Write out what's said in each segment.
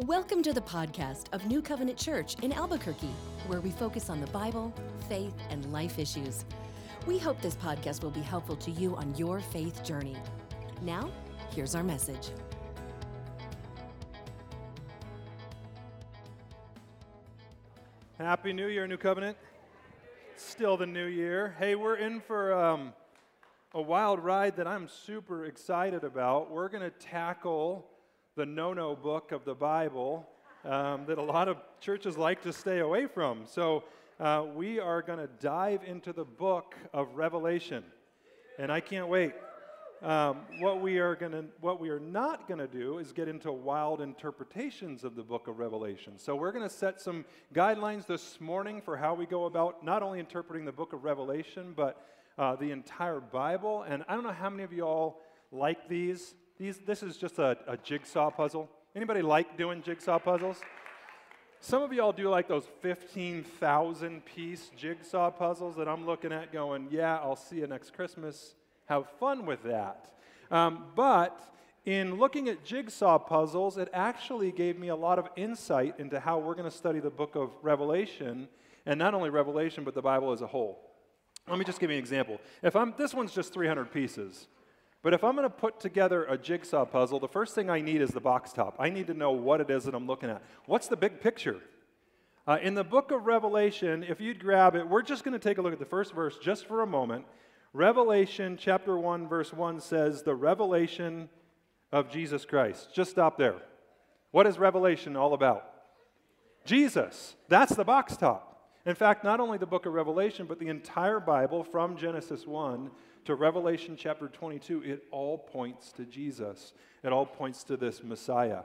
Welcome to the podcast of New Covenant Church in Albuquerque, where we focus on the Bible, faith, and life issues. We hope this podcast will be helpful to you on your faith journey. Now, here's our message. Happy New Year, New Covenant. Still the new year. Hey, we're in for um, a wild ride that I'm super excited about. We're going to tackle the no no book of the Bible um, that a lot of churches like to stay away from. So, uh, we are going to dive into the book of Revelation. And I can't wait. Um, what we are going to, what we are not going to do is get into wild interpretations of the book of Revelation. So we're going to set some guidelines this morning for how we go about not only interpreting the book of Revelation, but uh, the entire Bible. And I don't know how many of you all like these. These, this is just a, a jigsaw puzzle. Anybody like doing jigsaw puzzles? Some of y'all do like those 15,000 piece jigsaw puzzles that I'm looking at going, yeah, I'll see you next Christmas have fun with that. Um, but in looking at jigsaw puzzles, it actually gave me a lot of insight into how we're going to study the book of Revelation, and not only Revelation, but the Bible as a whole. Let me just give you an example. If I'm, this one's just 300 pieces. But if I'm going to put together a jigsaw puzzle, the first thing I need is the box top. I need to know what it is that I'm looking at. What's the big picture? Uh, in the book of Revelation, if you'd grab it, we're just going to take a look at the first verse just for a moment. Revelation chapter 1, verse 1 says, The revelation of Jesus Christ. Just stop there. What is Revelation all about? Jesus. That's the box top. In fact, not only the book of Revelation, but the entire Bible from Genesis 1 to Revelation chapter 22, it all points to Jesus. It all points to this Messiah.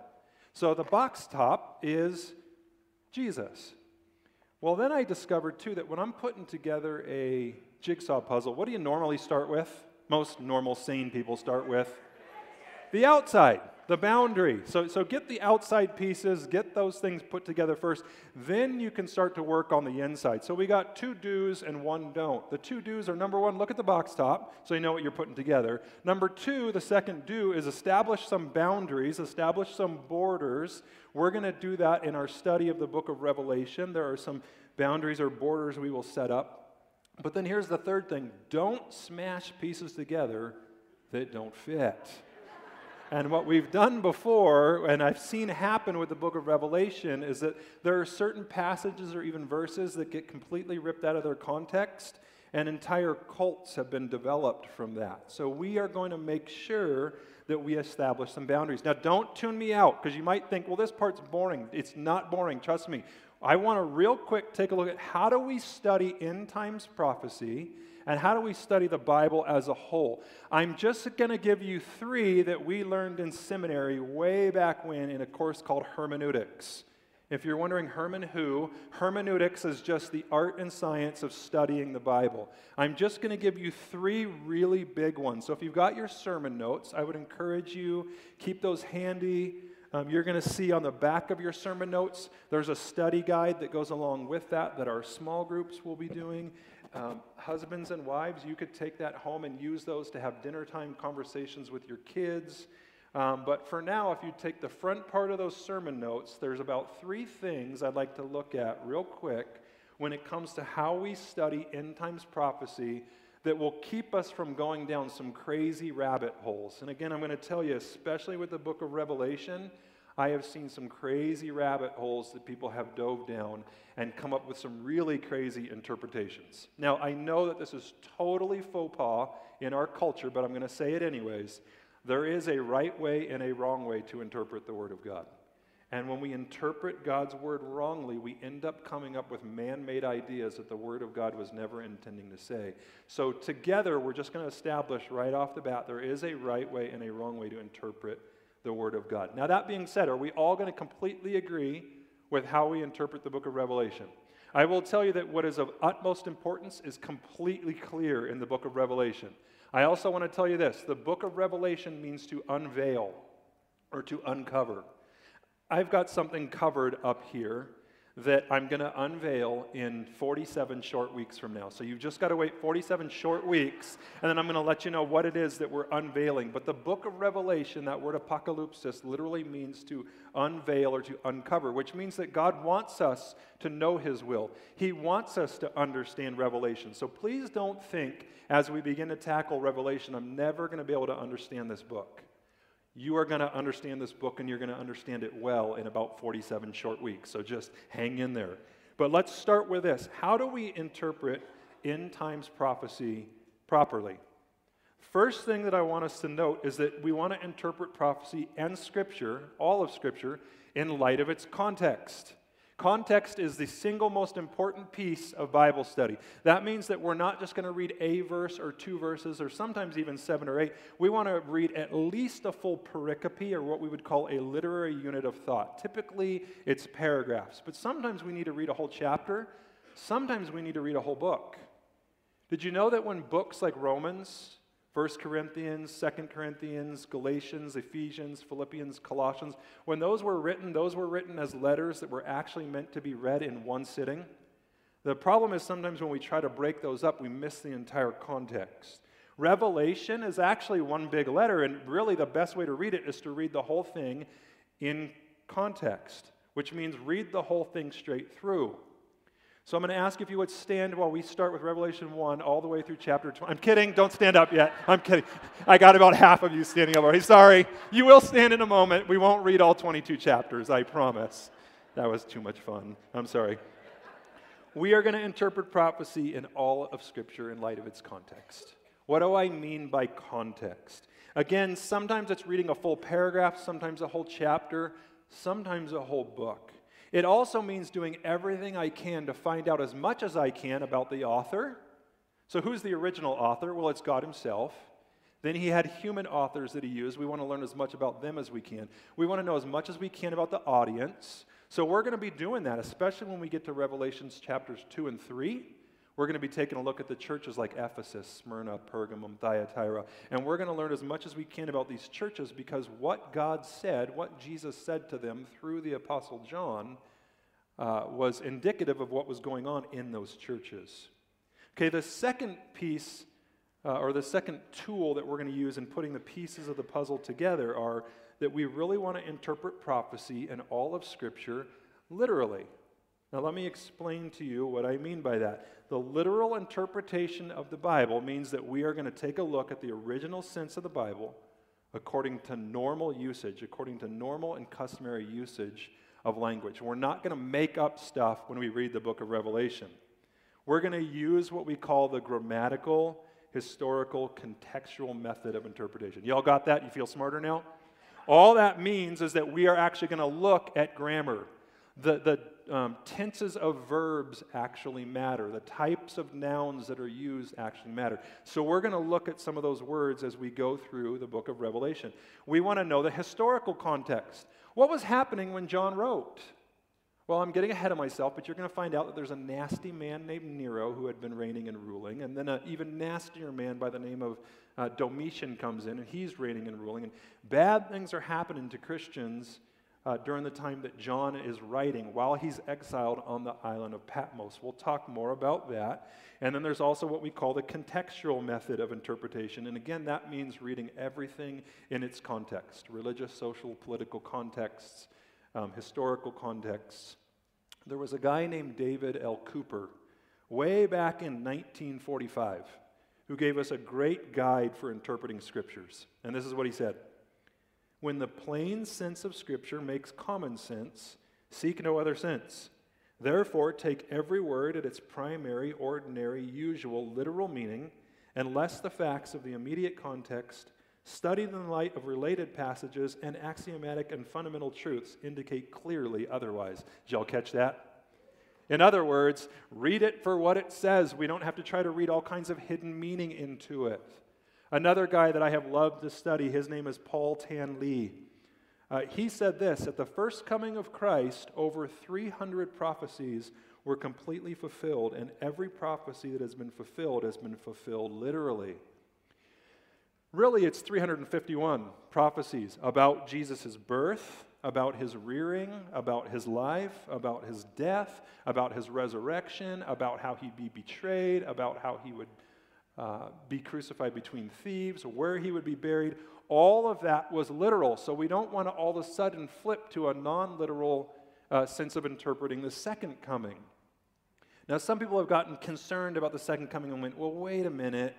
So the box top is Jesus. Well, then I discovered too that when I'm putting together a jigsaw puzzle, what do you normally start with? Most normal, sane people start with the outside, the boundary. So, so get the outside pieces, get those things put together first. Then you can start to work on the inside. So we got two do's and one don't. The two do's are number one, look at the box top so you know what you're putting together. Number two, the second do is establish some boundaries, establish some borders. We're going to do that in our study of the book of Revelation. There are some boundaries or borders we will set up. But then here's the third thing don't smash pieces together that don't fit. And what we've done before, and I've seen happen with the book of Revelation, is that there are certain passages or even verses that get completely ripped out of their context, and entire cults have been developed from that. So we are going to make sure that we establish some boundaries. Now, don't tune me out because you might think, well, this part's boring. It's not boring, trust me. I want to real quick take a look at how do we study end times prophecy and how do we study the Bible as a whole. I'm just going to give you three that we learned in seminary way back when in a course called hermeneutics. If you're wondering Herman who, hermeneutics is just the art and science of studying the Bible. I'm just going to give you three really big ones. So if you've got your sermon notes, I would encourage you keep those handy. Um, you're going to see on the back of your sermon notes, there's a study guide that goes along with that that our small groups will be doing. Um, husbands and wives, you could take that home and use those to have dinner time conversations with your kids. Um, but for now, if you take the front part of those sermon notes, there's about three things I'd like to look at real quick when it comes to how we study end times prophecy that will keep us from going down some crazy rabbit holes. And again, I'm going to tell you, especially with the book of Revelation, I have seen some crazy rabbit holes that people have dove down and come up with some really crazy interpretations. Now, I know that this is totally faux pas in our culture, but I'm going to say it anyways. There is a right way and a wrong way to interpret the Word of God. And when we interpret God's word wrongly, we end up coming up with man made ideas that the word of God was never intending to say. So, together, we're just going to establish right off the bat there is a right way and a wrong way to interpret the word of God. Now, that being said, are we all going to completely agree with how we interpret the book of Revelation? I will tell you that what is of utmost importance is completely clear in the book of Revelation. I also want to tell you this the book of Revelation means to unveil or to uncover. I've got something covered up here that I'm going to unveil in 47 short weeks from now. So you've just got to wait 47 short weeks, and then I'm going to let you know what it is that we're unveiling. But the book of Revelation, that word apocalypsis, literally means to unveil or to uncover, which means that God wants us to know His will. He wants us to understand Revelation. So please don't think as we begin to tackle Revelation, I'm never going to be able to understand this book. You are going to understand this book and you're going to understand it well in about 47 short weeks. So just hang in there. But let's start with this How do we interpret end times prophecy properly? First thing that I want us to note is that we want to interpret prophecy and Scripture, all of Scripture, in light of its context. Context is the single most important piece of Bible study. That means that we're not just going to read a verse or two verses or sometimes even seven or eight. We want to read at least a full pericope or what we would call a literary unit of thought. Typically, it's paragraphs, but sometimes we need to read a whole chapter. Sometimes we need to read a whole book. Did you know that when books like Romans, 1 Corinthians, 2 Corinthians, Galatians, Ephesians, Philippians, Colossians, when those were written, those were written as letters that were actually meant to be read in one sitting. The problem is sometimes when we try to break those up, we miss the entire context. Revelation is actually one big letter, and really the best way to read it is to read the whole thing in context, which means read the whole thing straight through. So I'm going to ask if you would stand while we start with Revelation 1 all the way through chapter 20. I'm kidding. Don't stand up yet. I'm kidding. I got about half of you standing up already. Sorry. You will stand in a moment. We won't read all 22 chapters, I promise. That was too much fun. I'm sorry. We are going to interpret prophecy in all of Scripture in light of its context. What do I mean by context? Again, sometimes it's reading a full paragraph, sometimes a whole chapter, sometimes a whole book. It also means doing everything I can to find out as much as I can about the author. So, who's the original author? Well, it's God Himself. Then He had human authors that He used. We want to learn as much about them as we can. We want to know as much as we can about the audience. So, we're going to be doing that, especially when we get to Revelations chapters 2 and 3. We're going to be taking a look at the churches like Ephesus, Smyrna, Pergamum, Thyatira, and we're going to learn as much as we can about these churches because what God said, what Jesus said to them through the Apostle John, uh, was indicative of what was going on in those churches. Okay, the second piece, uh, or the second tool that we're going to use in putting the pieces of the puzzle together are that we really want to interpret prophecy and all of Scripture literally. Now, let me explain to you what I mean by that. The literal interpretation of the Bible means that we are going to take a look at the original sense of the Bible according to normal usage, according to normal and customary usage of language. We're not going to make up stuff when we read the book of Revelation. We're going to use what we call the grammatical, historical, contextual method of interpretation. Y'all got that? You feel smarter now? All that means is that we are actually going to look at grammar. The, the um, tenses of verbs actually matter. The types of nouns that are used actually matter. So we're going to look at some of those words as we go through the book of Revelation. We want to know the historical context. What was happening when John wrote? Well, I'm getting ahead of myself, but you're going to find out that there's a nasty man named Nero who had been reigning and ruling, and then an even nastier man by the name of uh, Domitian comes in, and he's reigning and ruling. And bad things are happening to Christians uh, during the time that John is writing while he's exiled on the island of Patmos. We'll talk more about that. And then there's also what we call the contextual method of interpretation. And again, that means reading everything in its context religious, social, political contexts, um, historical contexts. There was a guy named David L. Cooper way back in 1945 who gave us a great guide for interpreting scriptures. And this is what he said. When the plain sense of Scripture makes common sense, seek no other sense. Therefore, take every word at its primary, ordinary, usual, literal meaning, and lest the facts of the immediate context, studied in the light of related passages and axiomatic and fundamental truths, indicate clearly otherwise. Did y'all catch that? In other words, read it for what it says. We don't have to try to read all kinds of hidden meaning into it. Another guy that I have loved to study, his name is Paul Tan Lee. Uh, he said this At the first coming of Christ, over 300 prophecies were completely fulfilled, and every prophecy that has been fulfilled has been fulfilled literally. Really, it's 351 prophecies about Jesus' birth, about his rearing, about his life, about his death, about his resurrection, about how he'd be betrayed, about how he would uh, be crucified between thieves, where he would be buried. All of that was literal. So we don't want to all of a sudden flip to a non literal uh, sense of interpreting the second coming. Now, some people have gotten concerned about the second coming and went, well, wait a minute.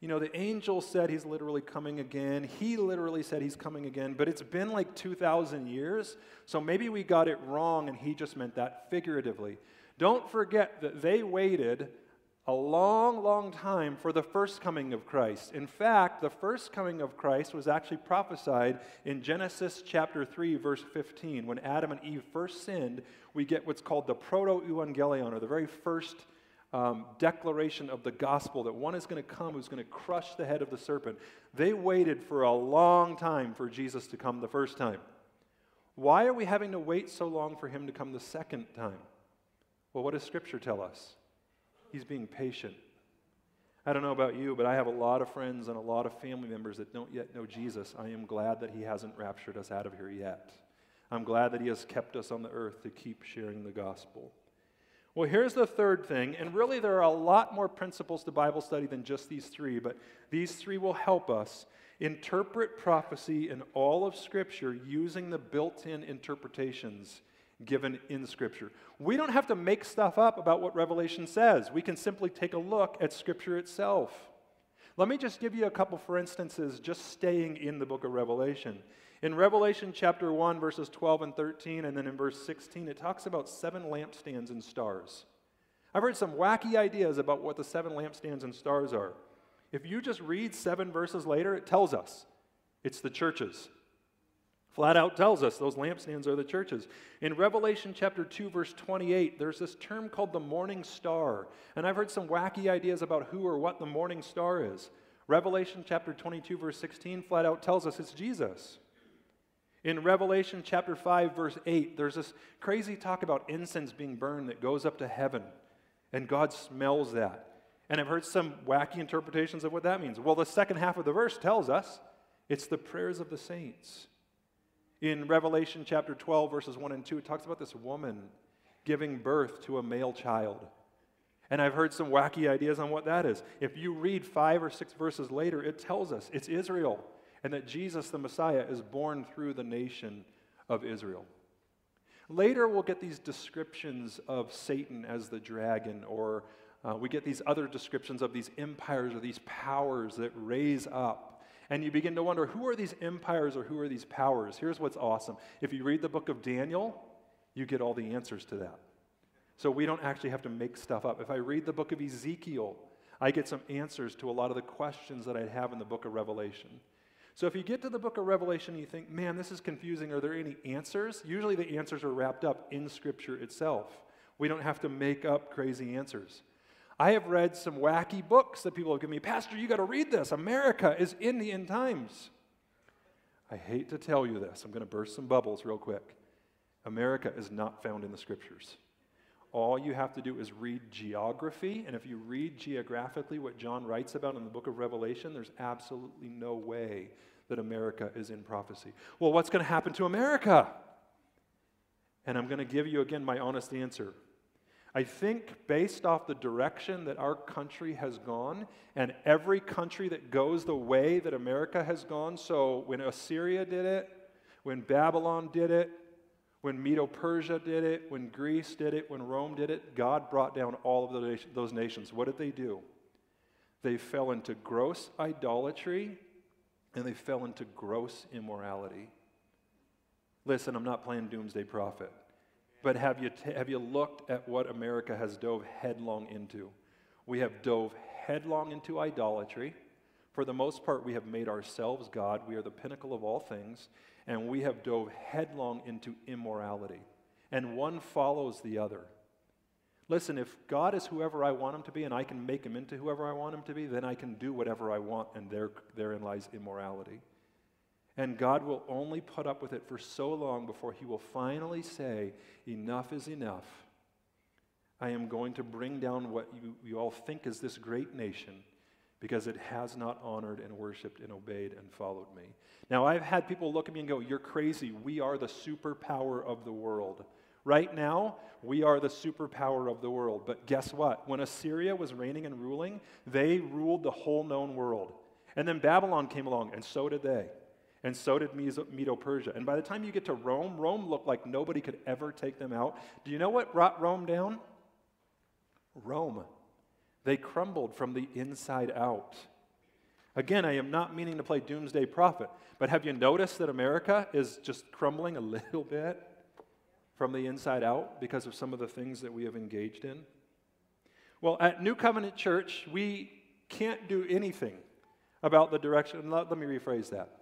You know, the angel said he's literally coming again. He literally said he's coming again, but it's been like 2,000 years, so maybe we got it wrong and he just meant that figuratively. Don't forget that they waited a long, long time for the first coming of Christ. In fact, the first coming of Christ was actually prophesied in Genesis chapter 3, verse 15. When Adam and Eve first sinned, we get what's called the proto evangelion, or the very first um, declaration of the gospel that one is going to come who's going to crush the head of the serpent. They waited for a long time for Jesus to come the first time. Why are we having to wait so long for him to come the second time? Well, what does Scripture tell us? He's being patient. I don't know about you, but I have a lot of friends and a lot of family members that don't yet know Jesus. I am glad that He hasn't raptured us out of here yet. I'm glad that He has kept us on the earth to keep sharing the gospel. Well, here's the third thing, and really there are a lot more principles to Bible study than just these three, but these three will help us interpret prophecy in all of Scripture using the built in interpretations given in Scripture. We don't have to make stuff up about what Revelation says. We can simply take a look at Scripture itself. Let me just give you a couple for instances, just staying in the book of Revelation. In Revelation chapter 1, verses 12 and 13, and then in verse 16, it talks about seven lampstands and stars. I've heard some wacky ideas about what the seven lampstands and stars are. If you just read seven verses later, it tells us it's the churches flat out tells us those lampstands are the churches. In Revelation chapter 2, verse 28, there's this term called the morning star. And I've heard some wacky ideas about who or what the morning star is. Revelation chapter 22, verse 16, flat out tells us it's Jesus. In Revelation chapter 5, verse 8, there's this crazy talk about incense being burned that goes up to heaven, and God smells that. And I've heard some wacky interpretations of what that means. Well, the second half of the verse tells us it's the prayers of the saints. In Revelation chapter 12, verses 1 and 2, it talks about this woman giving birth to a male child. And I've heard some wacky ideas on what that is. If you read five or six verses later, it tells us it's Israel and that Jesus, the Messiah, is born through the nation of Israel. Later, we'll get these descriptions of Satan as the dragon, or uh, we get these other descriptions of these empires or these powers that raise up and you begin to wonder who are these empires or who are these powers? Here's what's awesome. If you read the book of Daniel, you get all the answers to that. So we don't actually have to make stuff up. If I read the book of Ezekiel, I get some answers to a lot of the questions that I'd have in the book of Revelation. So if you get to the book of Revelation and you think, man, this is confusing, are there any answers? Usually the answers are wrapped up in Scripture itself. We don't have to make up crazy answers. I have read some wacky books that people have given me. Pastor, you got to read this. America is in the end times. I hate to tell you this. I'm going to burst some bubbles real quick. America is not found in the scriptures. All you have to do is read geography, and if you read geographically what John writes about in the book of Revelation, there's absolutely no way that America is in prophecy. Well, what's going to happen to America? And I'm going to give you again my honest answer. I think, based off the direction that our country has gone, and every country that goes the way that America has gone, so when Assyria did it, when Babylon did it, when Medo Persia did it, when Greece did it, when Rome did it, God brought down all of those nations. What did they do? They fell into gross idolatry and they fell into gross immorality. Listen, I'm not playing doomsday prophet. But have you, t- have you looked at what America has dove headlong into? We have dove headlong into idolatry. For the most part, we have made ourselves God. We are the pinnacle of all things. And we have dove headlong into immorality. And one follows the other. Listen, if God is whoever I want him to be and I can make him into whoever I want him to be, then I can do whatever I want, and there, therein lies immorality. And God will only put up with it for so long before He will finally say, Enough is enough. I am going to bring down what you, you all think is this great nation because it has not honored and worshiped and obeyed and followed me. Now, I've had people look at me and go, You're crazy. We are the superpower of the world. Right now, we are the superpower of the world. But guess what? When Assyria was reigning and ruling, they ruled the whole known world. And then Babylon came along, and so did they. And so did Medo Persia. And by the time you get to Rome, Rome looked like nobody could ever take them out. Do you know what brought Rome down? Rome. They crumbled from the inside out. Again, I am not meaning to play doomsday prophet, but have you noticed that America is just crumbling a little bit from the inside out because of some of the things that we have engaged in? Well, at New Covenant Church, we can't do anything about the direction. Let, let me rephrase that.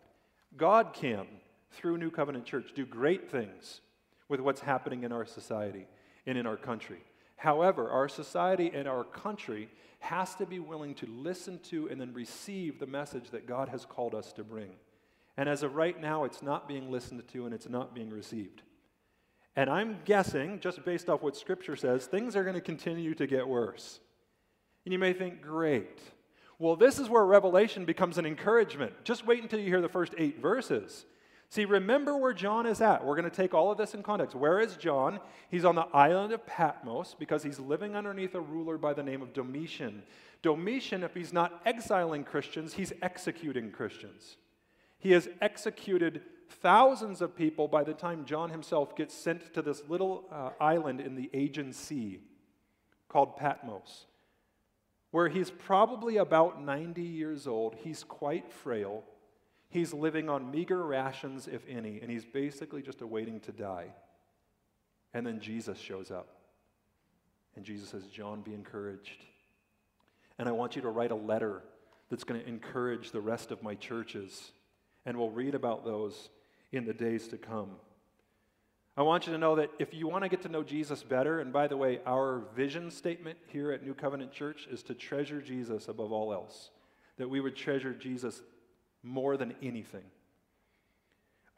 God can, through New Covenant Church, do great things with what's happening in our society and in our country. However, our society and our country has to be willing to listen to and then receive the message that God has called us to bring. And as of right now, it's not being listened to and it's not being received. And I'm guessing, just based off what Scripture says, things are going to continue to get worse. And you may think, great. Well, this is where Revelation becomes an encouragement. Just wait until you hear the first eight verses. See, remember where John is at. We're going to take all of this in context. Where is John? He's on the island of Patmos because he's living underneath a ruler by the name of Domitian. Domitian, if he's not exiling Christians, he's executing Christians. He has executed thousands of people by the time John himself gets sent to this little uh, island in the Aegean Sea called Patmos where he's probably about 90 years old. He's quite frail. He's living on meager rations, if any, and he's basically just awaiting to die. And then Jesus shows up. And Jesus says, John, be encouraged. And I want you to write a letter that's going to encourage the rest of my churches. And we'll read about those in the days to come. I want you to know that if you want to get to know Jesus better, and by the way, our vision statement here at New Covenant Church is to treasure Jesus above all else, that we would treasure Jesus more than anything.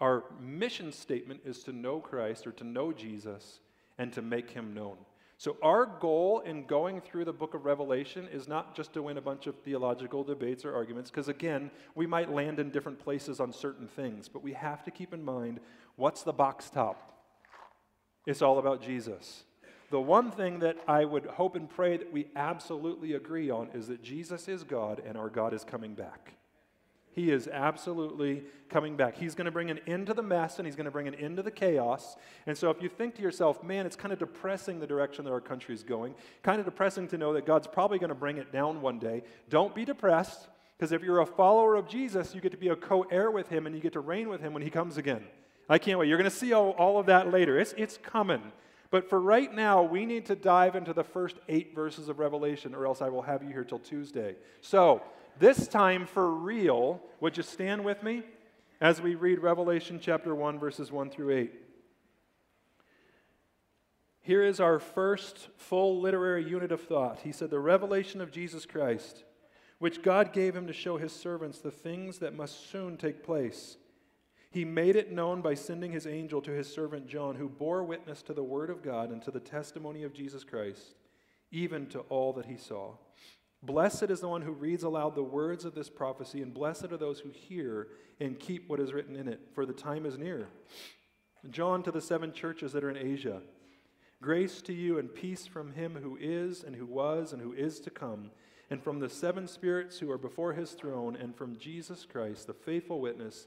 Our mission statement is to know Christ or to know Jesus and to make him known. So, our goal in going through the book of Revelation is not just to win a bunch of theological debates or arguments, because again, we might land in different places on certain things, but we have to keep in mind what's the box top? It's all about Jesus. The one thing that I would hope and pray that we absolutely agree on is that Jesus is God and our God is coming back. He is absolutely coming back. He's going to bring an end to the mess and he's going to bring an end to the chaos. And so, if you think to yourself, man, it's kind of depressing the direction that our country is going, kind of depressing to know that God's probably going to bring it down one day, don't be depressed because if you're a follower of Jesus, you get to be a co heir with him and you get to reign with him when he comes again. I can't wait. You're going to see all, all of that later. It's, it's coming. But for right now, we need to dive into the first eight verses of Revelation, or else I will have you here till Tuesday. So, this time for real, would you stand with me as we read Revelation chapter 1, verses 1 through 8? Here is our first full literary unit of thought. He said, The revelation of Jesus Christ, which God gave him to show his servants the things that must soon take place he made it known by sending his angel to his servant John, who bore witness to the word of God and to the testimony of Jesus Christ, even to all that he saw. Blessed is the one who reads aloud the words of this prophecy, and blessed are those who hear and keep what is written in it, for the time is near. John to the seven churches that are in Asia. Grace to you and peace from him who is, and who was, and who is to come, and from the seven spirits who are before his throne, and from Jesus Christ, the faithful witness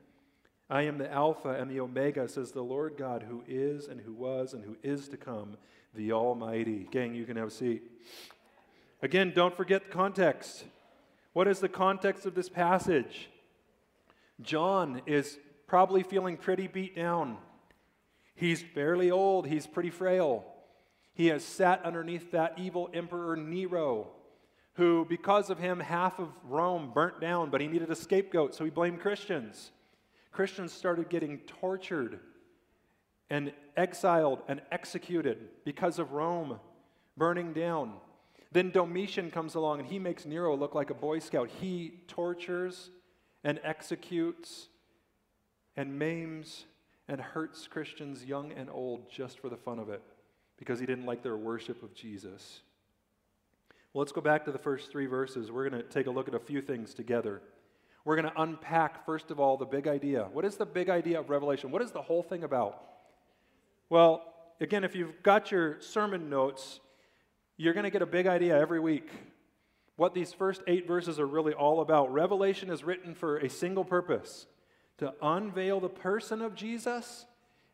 I am the Alpha and the Omega, says the Lord God, who is and who was and who is to come, the Almighty. Gang, you can have a seat. Again, don't forget the context. What is the context of this passage? John is probably feeling pretty beat down. He's fairly old, he's pretty frail. He has sat underneath that evil emperor Nero, who, because of him, half of Rome burnt down, but he needed a scapegoat, so he blamed Christians. Christians started getting tortured and exiled and executed because of Rome burning down. Then Domitian comes along and he makes Nero look like a Boy Scout. He tortures and executes and maims and hurts Christians, young and old, just for the fun of it because he didn't like their worship of Jesus. Well, let's go back to the first three verses. We're going to take a look at a few things together. We're going to unpack, first of all, the big idea. What is the big idea of Revelation? What is the whole thing about? Well, again, if you've got your sermon notes, you're going to get a big idea every week. What these first eight verses are really all about. Revelation is written for a single purpose to unveil the person of Jesus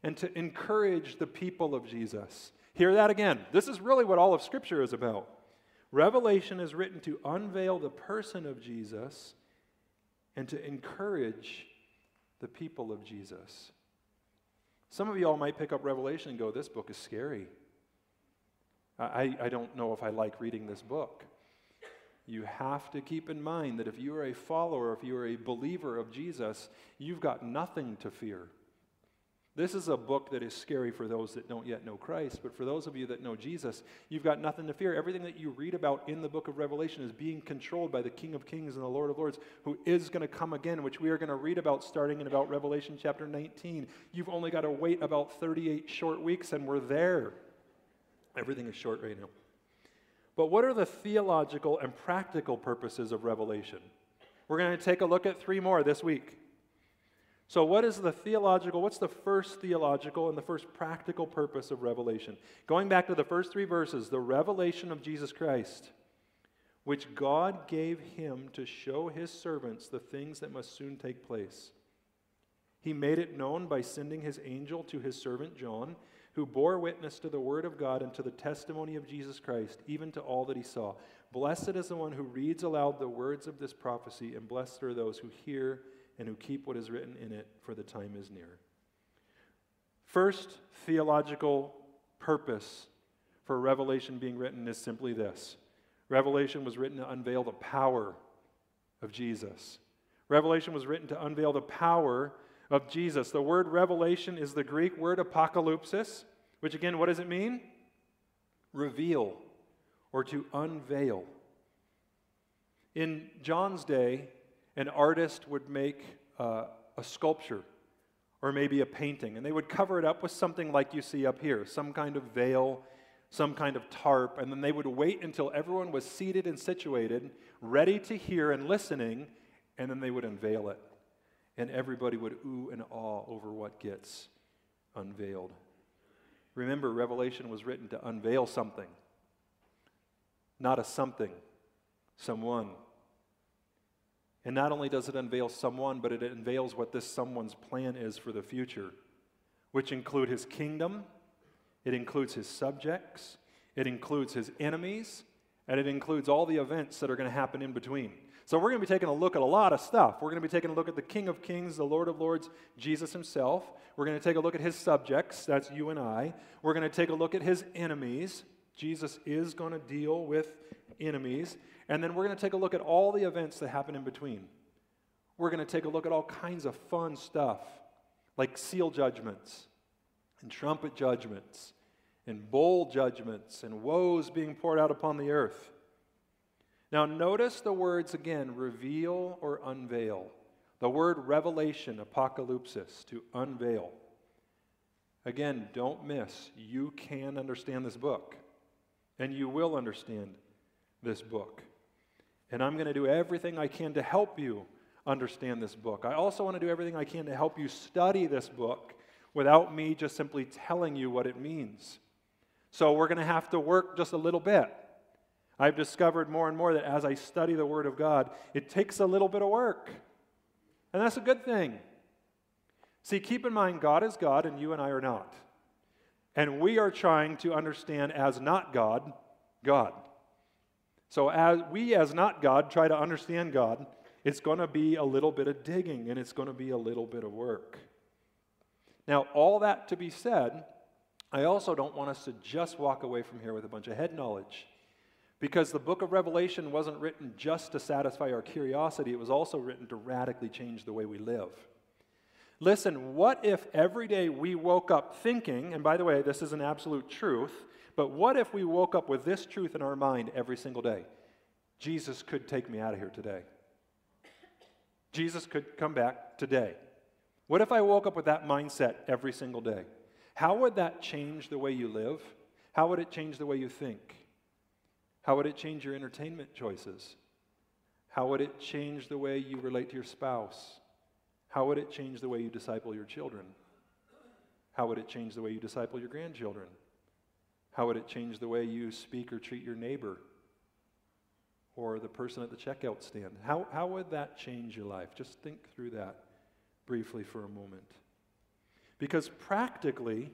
and to encourage the people of Jesus. Hear that again. This is really what all of Scripture is about. Revelation is written to unveil the person of Jesus and to encourage the people of Jesus. Some of you all might pick up Revelation and go, This book is scary. I, I don't know if I like reading this book. You have to keep in mind that if you are a follower, if you are a believer of Jesus, you've got nothing to fear. This is a book that is scary for those that don't yet know Christ, but for those of you that know Jesus, you've got nothing to fear. Everything that you read about in the book of Revelation is being controlled by the King of Kings and the Lord of Lords, who is going to come again, which we are going to read about starting in about Revelation chapter 19. You've only got to wait about 38 short weeks, and we're there. Everything is short right now. But what are the theological and practical purposes of Revelation? We're going to take a look at three more this week. So, what is the theological, what's the first theological and the first practical purpose of Revelation? Going back to the first three verses, the revelation of Jesus Christ, which God gave him to show his servants the things that must soon take place. He made it known by sending his angel to his servant John, who bore witness to the word of God and to the testimony of Jesus Christ, even to all that he saw. Blessed is the one who reads aloud the words of this prophecy, and blessed are those who hear and who keep what is written in it, for the time is near. First theological purpose for Revelation being written is simply this Revelation was written to unveil the power of Jesus. Revelation was written to unveil the power of Jesus. The word revelation is the Greek word apocalypsis, which again, what does it mean? Reveal or to unveil. In John's day, an artist would make uh, a sculpture or maybe a painting, and they would cover it up with something like you see up here some kind of veil, some kind of tarp, and then they would wait until everyone was seated and situated, ready to hear and listening, and then they would unveil it. And everybody would ooh and awe over what gets unveiled. Remember, Revelation was written to unveil something, not a something, someone. And not only does it unveil someone, but it unveils what this someone's plan is for the future, which include his kingdom, it includes his subjects, it includes his enemies, and it includes all the events that are going to happen in between. So we're going to be taking a look at a lot of stuff. We're going to be taking a look at the King of Kings, the Lord of Lords, Jesus himself. We're going to take a look at his subjects, that's you and I. We're going to take a look at his enemies. Jesus is going to deal with enemies. And then we're going to take a look at all the events that happen in between. We're going to take a look at all kinds of fun stuff, like seal judgments, and trumpet judgments, and bowl judgments, and woes being poured out upon the earth. Now, notice the words again reveal or unveil. The word revelation, apocalypsis, to unveil. Again, don't miss. You can understand this book, and you will understand this book. And I'm going to do everything I can to help you understand this book. I also want to do everything I can to help you study this book without me just simply telling you what it means. So we're going to have to work just a little bit. I've discovered more and more that as I study the Word of God, it takes a little bit of work. And that's a good thing. See, keep in mind, God is God and you and I are not. And we are trying to understand as not God, God. So, as we, as not God, try to understand God, it's going to be a little bit of digging and it's going to be a little bit of work. Now, all that to be said, I also don't want us to just walk away from here with a bunch of head knowledge. Because the book of Revelation wasn't written just to satisfy our curiosity, it was also written to radically change the way we live. Listen, what if every day we woke up thinking, and by the way, this is an absolute truth, but what if we woke up with this truth in our mind every single day? Jesus could take me out of here today. Jesus could come back today. What if I woke up with that mindset every single day? How would that change the way you live? How would it change the way you think? How would it change your entertainment choices? How would it change the way you relate to your spouse? How would it change the way you disciple your children? How would it change the way you disciple your grandchildren? How would it change the way you speak or treat your neighbor or the person at the checkout stand? How, how would that change your life? Just think through that briefly for a moment. Because practically,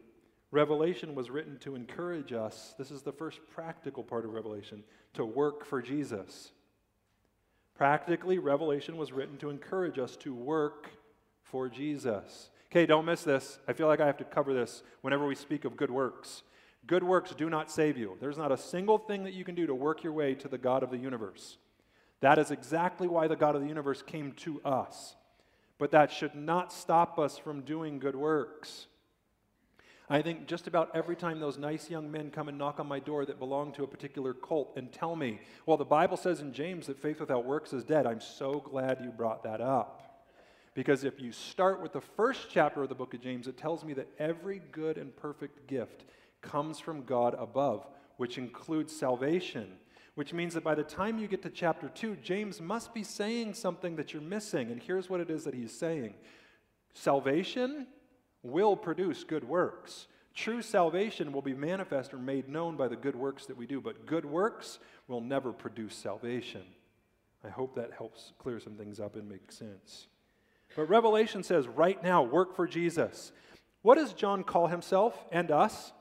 Revelation was written to encourage us. This is the first practical part of Revelation to work for Jesus. Practically, Revelation was written to encourage us to work for Jesus. Okay, don't miss this. I feel like I have to cover this whenever we speak of good works. Good works do not save you. There's not a single thing that you can do to work your way to the God of the universe. That is exactly why the God of the universe came to us. But that should not stop us from doing good works. I think just about every time those nice young men come and knock on my door that belong to a particular cult and tell me, well, the Bible says in James that faith without works is dead, I'm so glad you brought that up. Because if you start with the first chapter of the book of James, it tells me that every good and perfect gift comes from God above, which includes salvation. Which means that by the time you get to chapter 2, James must be saying something that you're missing. And here's what it is that he's saying Salvation will produce good works. True salvation will be manifest or made known by the good works that we do, but good works will never produce salvation. I hope that helps clear some things up and make sense. But Revelation says, right now, work for Jesus. What does John call himself and us?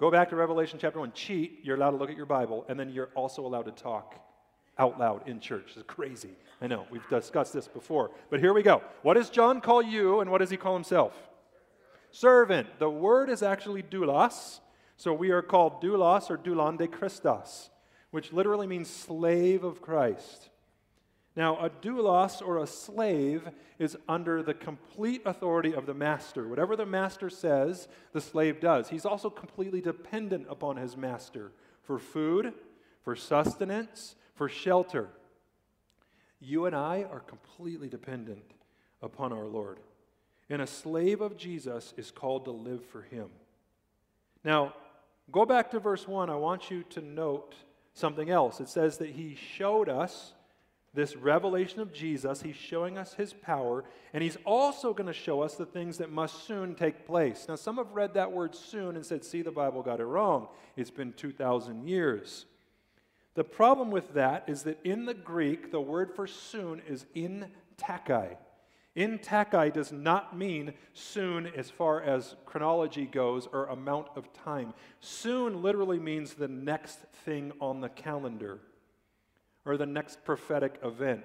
Go back to Revelation chapter 1. Cheat, you're allowed to look at your Bible, and then you're also allowed to talk out loud in church. It's crazy. I know, we've discussed this before. But here we go. What does John call you, and what does he call himself? Servant. The word is actually doulos. So we are called doulos or doulan de Christos, which literally means slave of Christ. Now, a doulos or a slave is under the complete authority of the master. Whatever the master says, the slave does. He's also completely dependent upon his master for food, for sustenance, for shelter. You and I are completely dependent upon our Lord. And a slave of Jesus is called to live for him. Now, go back to verse 1. I want you to note something else. It says that he showed us this revelation of Jesus. He's showing us his power, and he's also going to show us the things that must soon take place. Now, some have read that word soon and said, see, the Bible got it wrong. It's been 2,000 years. The problem with that is that in the Greek, the word for soon is in takai. In takai does not mean soon as far as chronology goes or amount of time. Soon literally means the next thing on the calendar or the next prophetic event.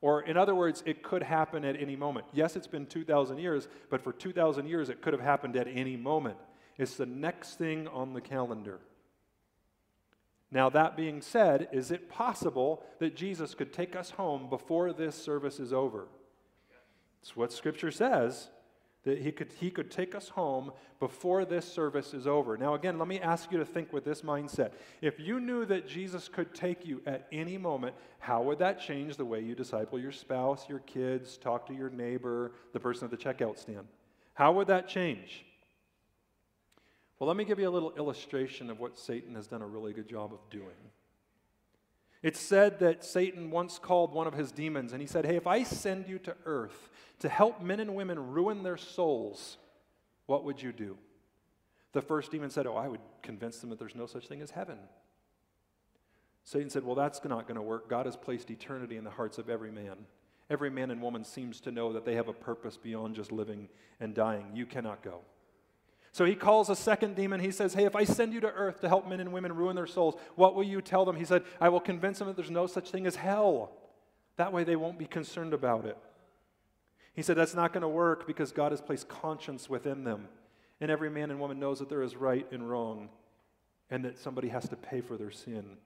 Or, in other words, it could happen at any moment. Yes, it's been 2,000 years, but for 2,000 years, it could have happened at any moment. It's the next thing on the calendar. Now, that being said, is it possible that Jesus could take us home before this service is over? It's what Scripture says, that he could, he could take us home before this service is over. Now, again, let me ask you to think with this mindset. If you knew that Jesus could take you at any moment, how would that change the way you disciple your spouse, your kids, talk to your neighbor, the person at the checkout stand? How would that change? Well, let me give you a little illustration of what Satan has done a really good job of doing. It's said that Satan once called one of his demons and he said, Hey, if I send you to earth to help men and women ruin their souls, what would you do? The first demon said, Oh, I would convince them that there's no such thing as heaven. Satan said, Well, that's not going to work. God has placed eternity in the hearts of every man. Every man and woman seems to know that they have a purpose beyond just living and dying. You cannot go. So he calls a second demon. He says, Hey, if I send you to earth to help men and women ruin their souls, what will you tell them? He said, I will convince them that there's no such thing as hell. That way they won't be concerned about it. He said, That's not going to work because God has placed conscience within them. And every man and woman knows that there is right and wrong and that somebody has to pay for their sin.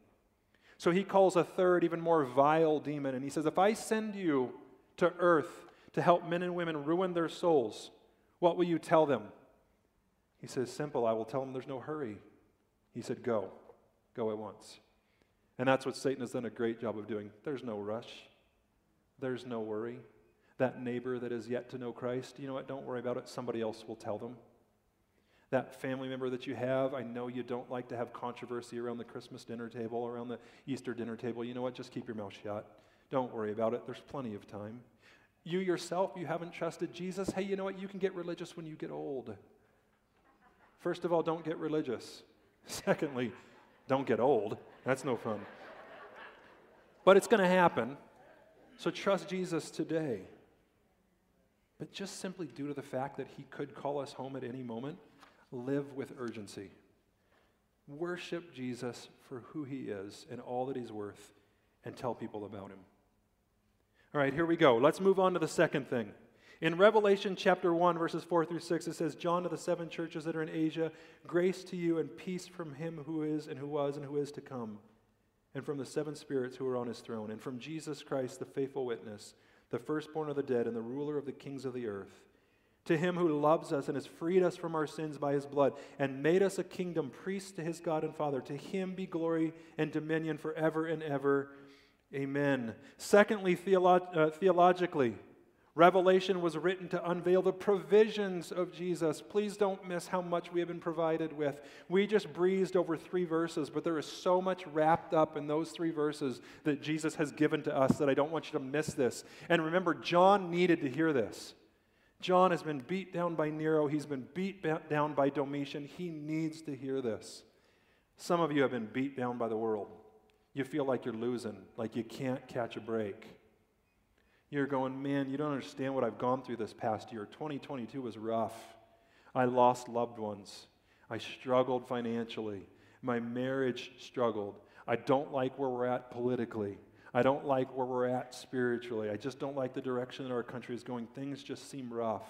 So he calls a third, even more vile demon, and he says, If I send you to earth to help men and women ruin their souls, what will you tell them? He says, Simple. I will tell them there's no hurry. He said, Go. Go at once. And that's what Satan has done a great job of doing. There's no rush, there's no worry. That neighbor that is yet to know Christ, you know what? Don't worry about it. Somebody else will tell them. That family member that you have, I know you don't like to have controversy around the Christmas dinner table, around the Easter dinner table. You know what? Just keep your mouth shut. Don't worry about it. There's plenty of time. You yourself, you haven't trusted Jesus. Hey, you know what? You can get religious when you get old. First of all, don't get religious. Secondly, don't get old. That's no fun. But it's going to happen. So trust Jesus today. But just simply due to the fact that he could call us home at any moment, live with urgency. Worship Jesus for who he is and all that he's worth, and tell people about him. All right, here we go. Let's move on to the second thing. In Revelation chapter 1, verses 4 through 6, it says, John to the seven churches that are in Asia, grace to you and peace from him who is and who was and who is to come, and from the seven spirits who are on his throne, and from Jesus Christ, the faithful witness, the firstborn of the dead and the ruler of the kings of the earth. To him who loves us and has freed us from our sins by his blood and made us a kingdom, priests to his God and Father, to him be glory and dominion forever and ever. Amen. Secondly, theolo- uh, theologically, Revelation was written to unveil the provisions of Jesus. Please don't miss how much we have been provided with. We just breezed over three verses, but there is so much wrapped up in those three verses that Jesus has given to us that I don't want you to miss this. And remember, John needed to hear this. John has been beat down by Nero, he's been beat down by Domitian. He needs to hear this. Some of you have been beat down by the world you feel like you're losing, like you can't catch a break. You're going, man, you don't understand what I've gone through this past year. 2022 was rough. I lost loved ones. I struggled financially. My marriage struggled. I don't like where we're at politically. I don't like where we're at spiritually. I just don't like the direction that our country is going. Things just seem rough.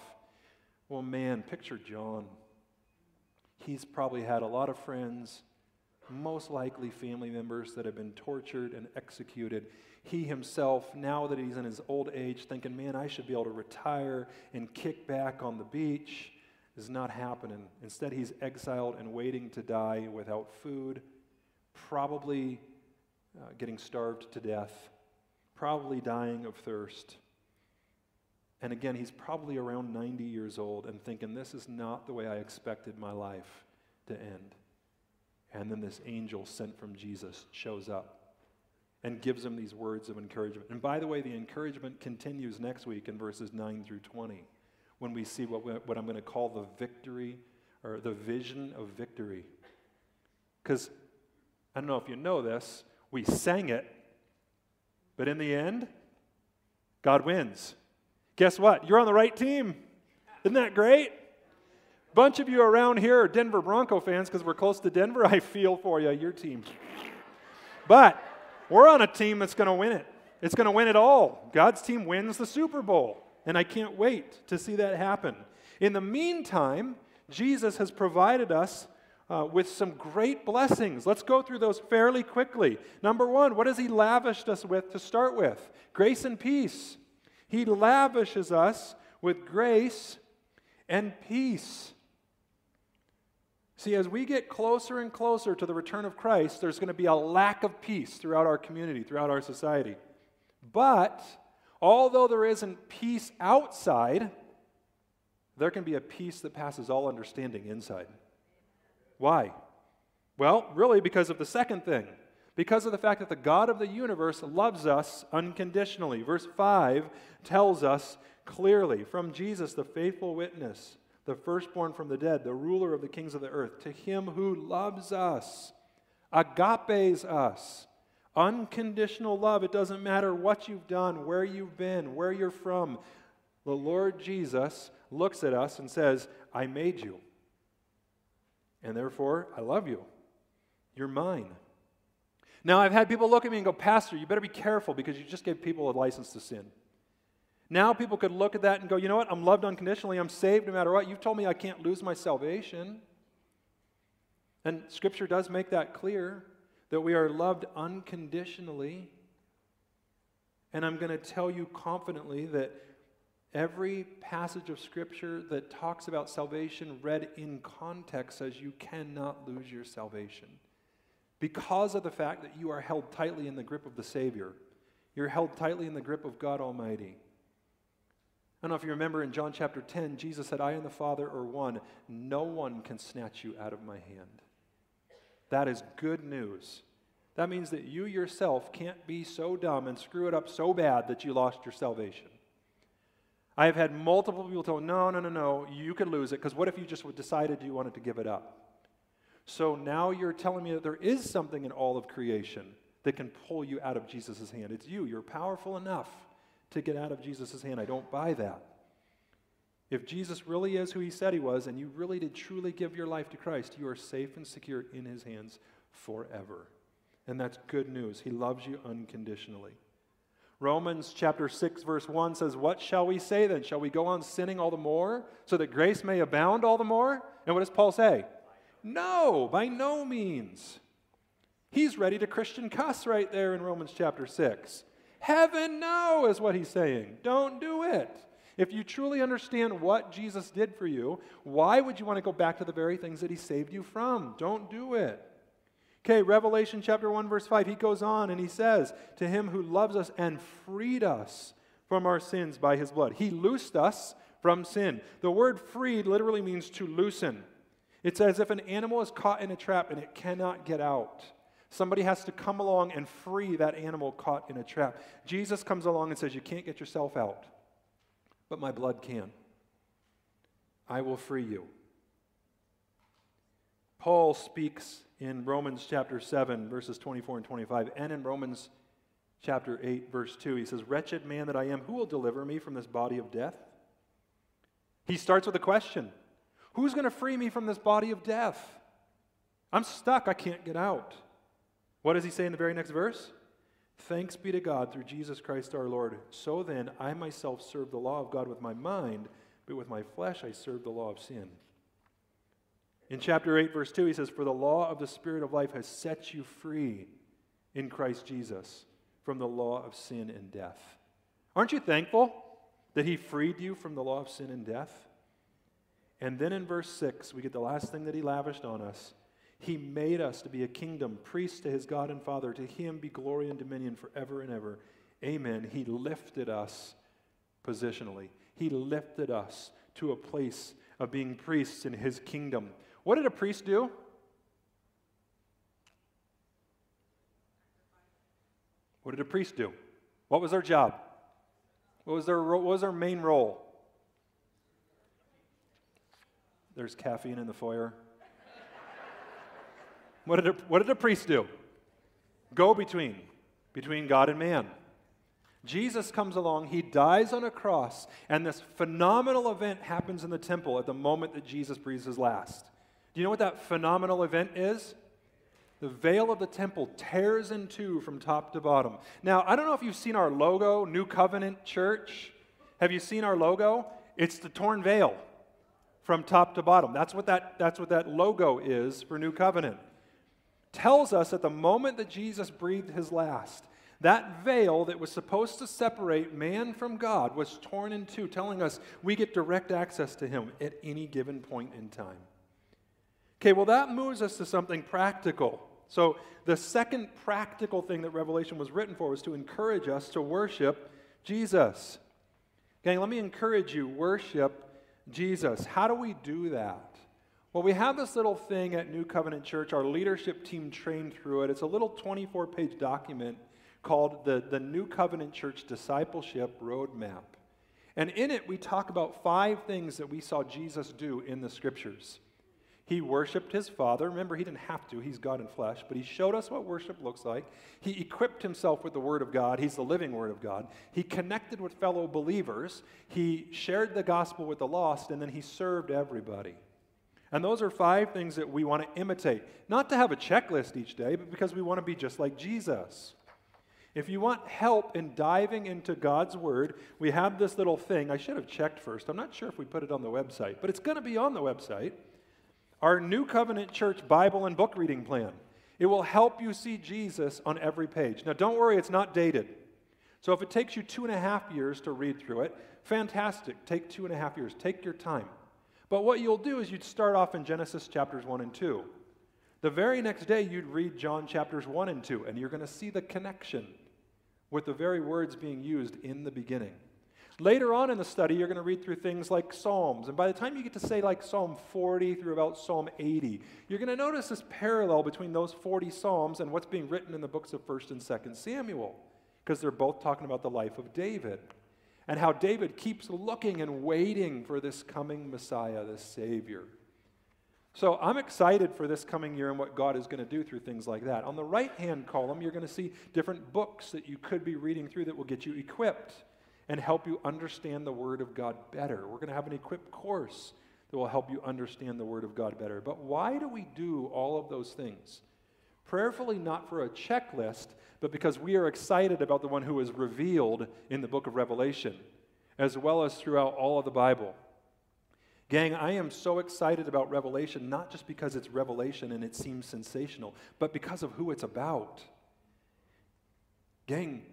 Well, man, picture John. He's probably had a lot of friends, most likely family members that have been tortured and executed. He himself, now that he's in his old age, thinking, man, I should be able to retire and kick back on the beach, is not happening. Instead, he's exiled and waiting to die without food, probably uh, getting starved to death, probably dying of thirst. And again, he's probably around 90 years old and thinking, this is not the way I expected my life to end. And then this angel sent from Jesus shows up and gives him these words of encouragement. And by the way, the encouragement continues next week in verses 9 through 20 when we see what, what I'm going to call the victory or the vision of victory. Because I don't know if you know this, we sang it, but in the end, God wins. Guess what? You're on the right team. Isn't that great? bunch of you around here are Denver Bronco fans because we're close to Denver. I feel for you, your team. But we're on a team that's going to win it. It's going to win it all. God's team wins the Super Bowl. And I can't wait to see that happen. In the meantime, Jesus has provided us uh, with some great blessings. Let's go through those fairly quickly. Number one, what has He lavished us with to start with? Grace and peace. He lavishes us with grace and peace. See, as we get closer and closer to the return of Christ, there's going to be a lack of peace throughout our community, throughout our society. But although there isn't peace outside, there can be a peace that passes all understanding inside. Why? Well, really, because of the second thing. Because of the fact that the God of the universe loves us unconditionally. Verse 5 tells us clearly from Jesus, the faithful witness the firstborn from the dead, the ruler of the kings of the earth, to him who loves us, agapes us. Unconditional love. It doesn't matter what you've done, where you've been, where you're from. The Lord Jesus looks at us and says, I made you. And therefore, I love you. You're mine. Now, I've had people look at me and go, Pastor, you better be careful because you just gave people a license to sin. Now people could look at that and go, you know what? I'm loved unconditionally. I'm saved no matter what. You've told me I can't lose my salvation. And Scripture does make that clear that we are loved unconditionally. And I'm going to tell you confidently that Every passage of Scripture that talks about salvation read in context says you cannot lose your salvation. Because of the fact that you are held tightly in the grip of the Savior, you're held tightly in the grip of God Almighty. Don't know if you remember in John chapter 10, Jesus said, I and the Father are one. No one can snatch you out of my hand. That is good news. That means that you yourself can't be so dumb and screw it up so bad that you lost your salvation. I have had multiple people tell, me, no, no, no, no, you could lose it, because what if you just decided you wanted to give it up? So now you're telling me that there is something in all of creation that can pull you out of Jesus' hand. It's you. You're powerful enough to get out of Jesus' hand. I don't buy that. If Jesus really is who he said he was, and you really did truly give your life to Christ, you are safe and secure in his hands forever. And that's good news. He loves you unconditionally. Romans chapter 6, verse 1 says, What shall we say then? Shall we go on sinning all the more so that grace may abound all the more? And what does Paul say? No, by no means. He's ready to Christian cuss right there in Romans chapter 6. Heaven, no, is what he's saying. Don't do it. If you truly understand what Jesus did for you, why would you want to go back to the very things that he saved you from? Don't do it. Okay, Revelation chapter 1, verse 5, he goes on and he says, To him who loves us and freed us from our sins by his blood. He loosed us from sin. The word freed literally means to loosen. It's as if an animal is caught in a trap and it cannot get out. Somebody has to come along and free that animal caught in a trap. Jesus comes along and says, You can't get yourself out, but my blood can. I will free you. Paul speaks in Romans chapter 7, verses 24 and 25, and in Romans chapter 8, verse 2. He says, Wretched man that I am, who will deliver me from this body of death? He starts with a question Who's going to free me from this body of death? I'm stuck. I can't get out. What does he say in the very next verse? Thanks be to God through Jesus Christ our Lord. So then, I myself serve the law of God with my mind, but with my flesh I serve the law of sin. In chapter 8, verse 2, he says, For the law of the Spirit of life has set you free in Christ Jesus from the law of sin and death. Aren't you thankful that he freed you from the law of sin and death? And then in verse 6, we get the last thing that he lavished on us. He made us to be a kingdom, priests to his God and Father. To him be glory and dominion forever and ever. Amen. He lifted us positionally, he lifted us to a place of being priests in his kingdom. What did a priest do? What did a priest do? What was their job? What was their, what was their main role? There's caffeine in the foyer. What, did a, what did a priest do? Go between, between God and man. Jesus comes along, he dies on a cross, and this phenomenal event happens in the temple at the moment that Jesus breathes his last. Do you know what that phenomenal event is? The veil of the temple tears in two from top to bottom. Now, I don't know if you've seen our logo, New Covenant Church. Have you seen our logo? It's the torn veil from top to bottom. That's what that, that's what that logo is for New Covenant. Tells us at the moment that Jesus breathed his last, that veil that was supposed to separate man from God was torn in two, telling us we get direct access to him at any given point in time. Okay, well, that moves us to something practical. So, the second practical thing that Revelation was written for was to encourage us to worship Jesus. Okay, let me encourage you worship Jesus. How do we do that? Well, we have this little thing at New Covenant Church. Our leadership team trained through it. It's a little 24 page document called the, the New Covenant Church Discipleship Roadmap. And in it, we talk about five things that we saw Jesus do in the scriptures. He worshiped his Father. Remember, he didn't have to, he's God in flesh, but he showed us what worship looks like. He equipped himself with the Word of God. He's the living Word of God. He connected with fellow believers. He shared the gospel with the lost, and then he served everybody. And those are five things that we want to imitate. Not to have a checklist each day, but because we want to be just like Jesus. If you want help in diving into God's Word, we have this little thing. I should have checked first. I'm not sure if we put it on the website, but it's going to be on the website our New Covenant Church Bible and book reading plan. It will help you see Jesus on every page. Now, don't worry, it's not dated. So if it takes you two and a half years to read through it, fantastic. Take two and a half years. Take your time. But what you'll do is you'd start off in Genesis chapters 1 and 2. The very next day, you'd read John chapters 1 and 2, and you're going to see the connection with the very words being used in the beginning. Later on in the study, you're going to read through things like Psalms. And by the time you get to say like Psalm 40 through about Psalm 80, you're going to notice this parallel between those 40 Psalms and what's being written in the books of 1st and 2nd Samuel, because they're both talking about the life of David and how David keeps looking and waiting for this coming Messiah, this Savior. So I'm excited for this coming year and what God is going to do through things like that. On the right hand column, you're going to see different books that you could be reading through that will get you equipped and help you understand the Word of God better. We're going to have an equipped course that will help you understand the Word of God better. But why do we do all of those things? Prayerfully, not for a checklist, but because we are excited about the one who is revealed in the book of Revelation, as well as throughout all of the Bible. Gang, I am so excited about Revelation, not just because it's Revelation and it seems sensational, but because of who it's about. Gang,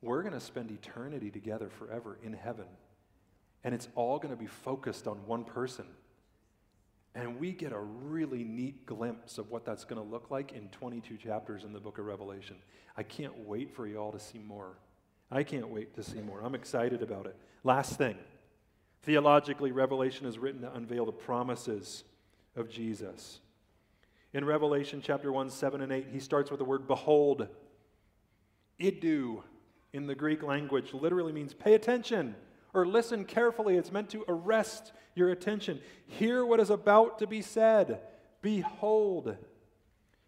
we're going to spend eternity together forever in heaven. And it's all going to be focused on one person. And we get a really neat glimpse of what that's going to look like in 22 chapters in the book of Revelation. I can't wait for you all to see more. I can't wait to see more. I'm excited about it. Last thing theologically, Revelation is written to unveil the promises of Jesus. In Revelation chapter 1, 7 and 8, he starts with the word behold. Idou in the Greek language literally means pay attention or listen carefully. It's meant to arrest your attention. Hear what is about to be said. Behold,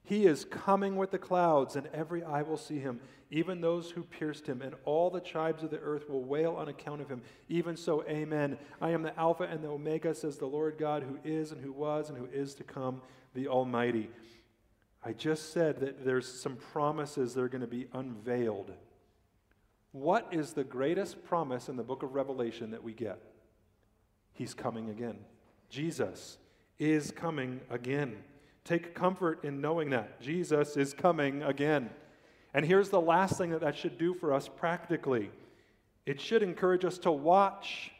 he is coming with the clouds, and every eye will see him, even those who pierced him, and all the tribes of the earth will wail on account of him. Even so, amen. I am the Alpha and the Omega, says the Lord God, who is, and who was, and who is to come, the Almighty. I just said that there's some promises that are going to be unveiled what is the greatest promise in the book of Revelation that we get? He's coming again. Jesus is coming again. Take comfort in knowing that. Jesus is coming again. And here's the last thing that that should do for us practically it should encourage us to watch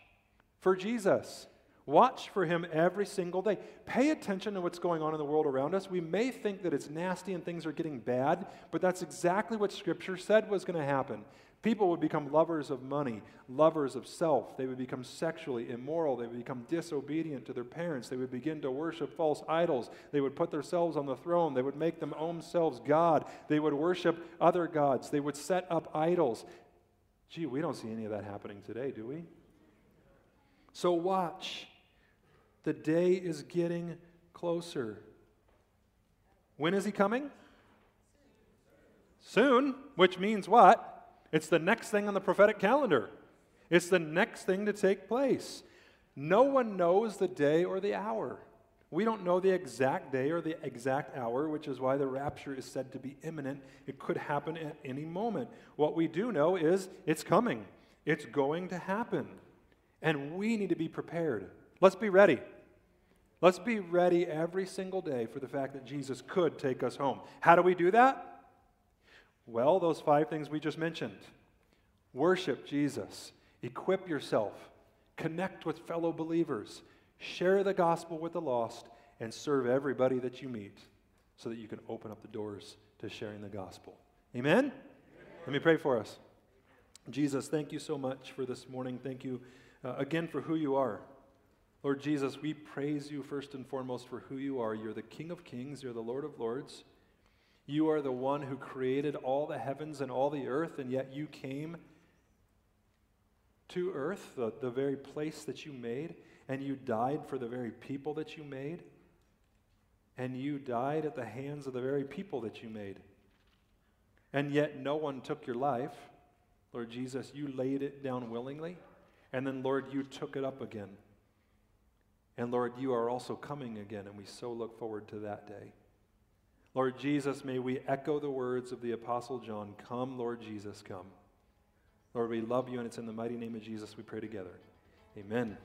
for Jesus. Watch for him every single day. Pay attention to what's going on in the world around us. We may think that it's nasty and things are getting bad, but that's exactly what Scripture said was going to happen. People would become lovers of money, lovers of self. They would become sexually immoral. They would become disobedient to their parents. They would begin to worship false idols. They would put themselves on the throne. They would make them own selves God. They would worship other gods. They would set up idols. Gee, we don't see any of that happening today, do we? So watch. The day is getting closer. When is he coming? Soon, which means what? It's the next thing on the prophetic calendar. It's the next thing to take place. No one knows the day or the hour. We don't know the exact day or the exact hour, which is why the rapture is said to be imminent. It could happen at any moment. What we do know is it's coming, it's going to happen. And we need to be prepared. Let's be ready. Let's be ready every single day for the fact that Jesus could take us home. How do we do that? Well, those five things we just mentioned worship Jesus, equip yourself, connect with fellow believers, share the gospel with the lost, and serve everybody that you meet so that you can open up the doors to sharing the gospel. Amen? Let me pray for us. Jesus, thank you so much for this morning. Thank you uh, again for who you are. Lord Jesus, we praise you first and foremost for who you are. You're the King of Kings, you're the Lord of Lords. You are the one who created all the heavens and all the earth, and yet you came to earth, the, the very place that you made, and you died for the very people that you made, and you died at the hands of the very people that you made. And yet no one took your life. Lord Jesus, you laid it down willingly, and then, Lord, you took it up again. And Lord, you are also coming again, and we so look forward to that day. Lord Jesus, may we echo the words of the Apostle John Come, Lord Jesus, come. Lord, we love you, and it's in the mighty name of Jesus we pray together. Amen.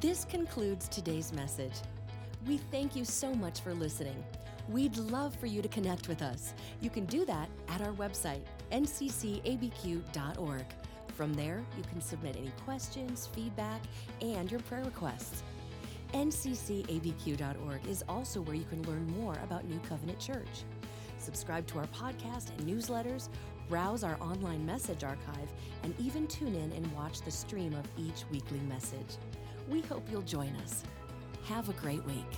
This concludes today's message. We thank you so much for listening. We'd love for you to connect with us. You can do that at our website, nccabq.org. From there, you can submit any questions, feedback, and your prayer requests. nccabq.org is also where you can learn more about New Covenant Church. Subscribe to our podcast and newsletters, browse our online message archive, and even tune in and watch the stream of each weekly message. We hope you'll join us. Have a great week.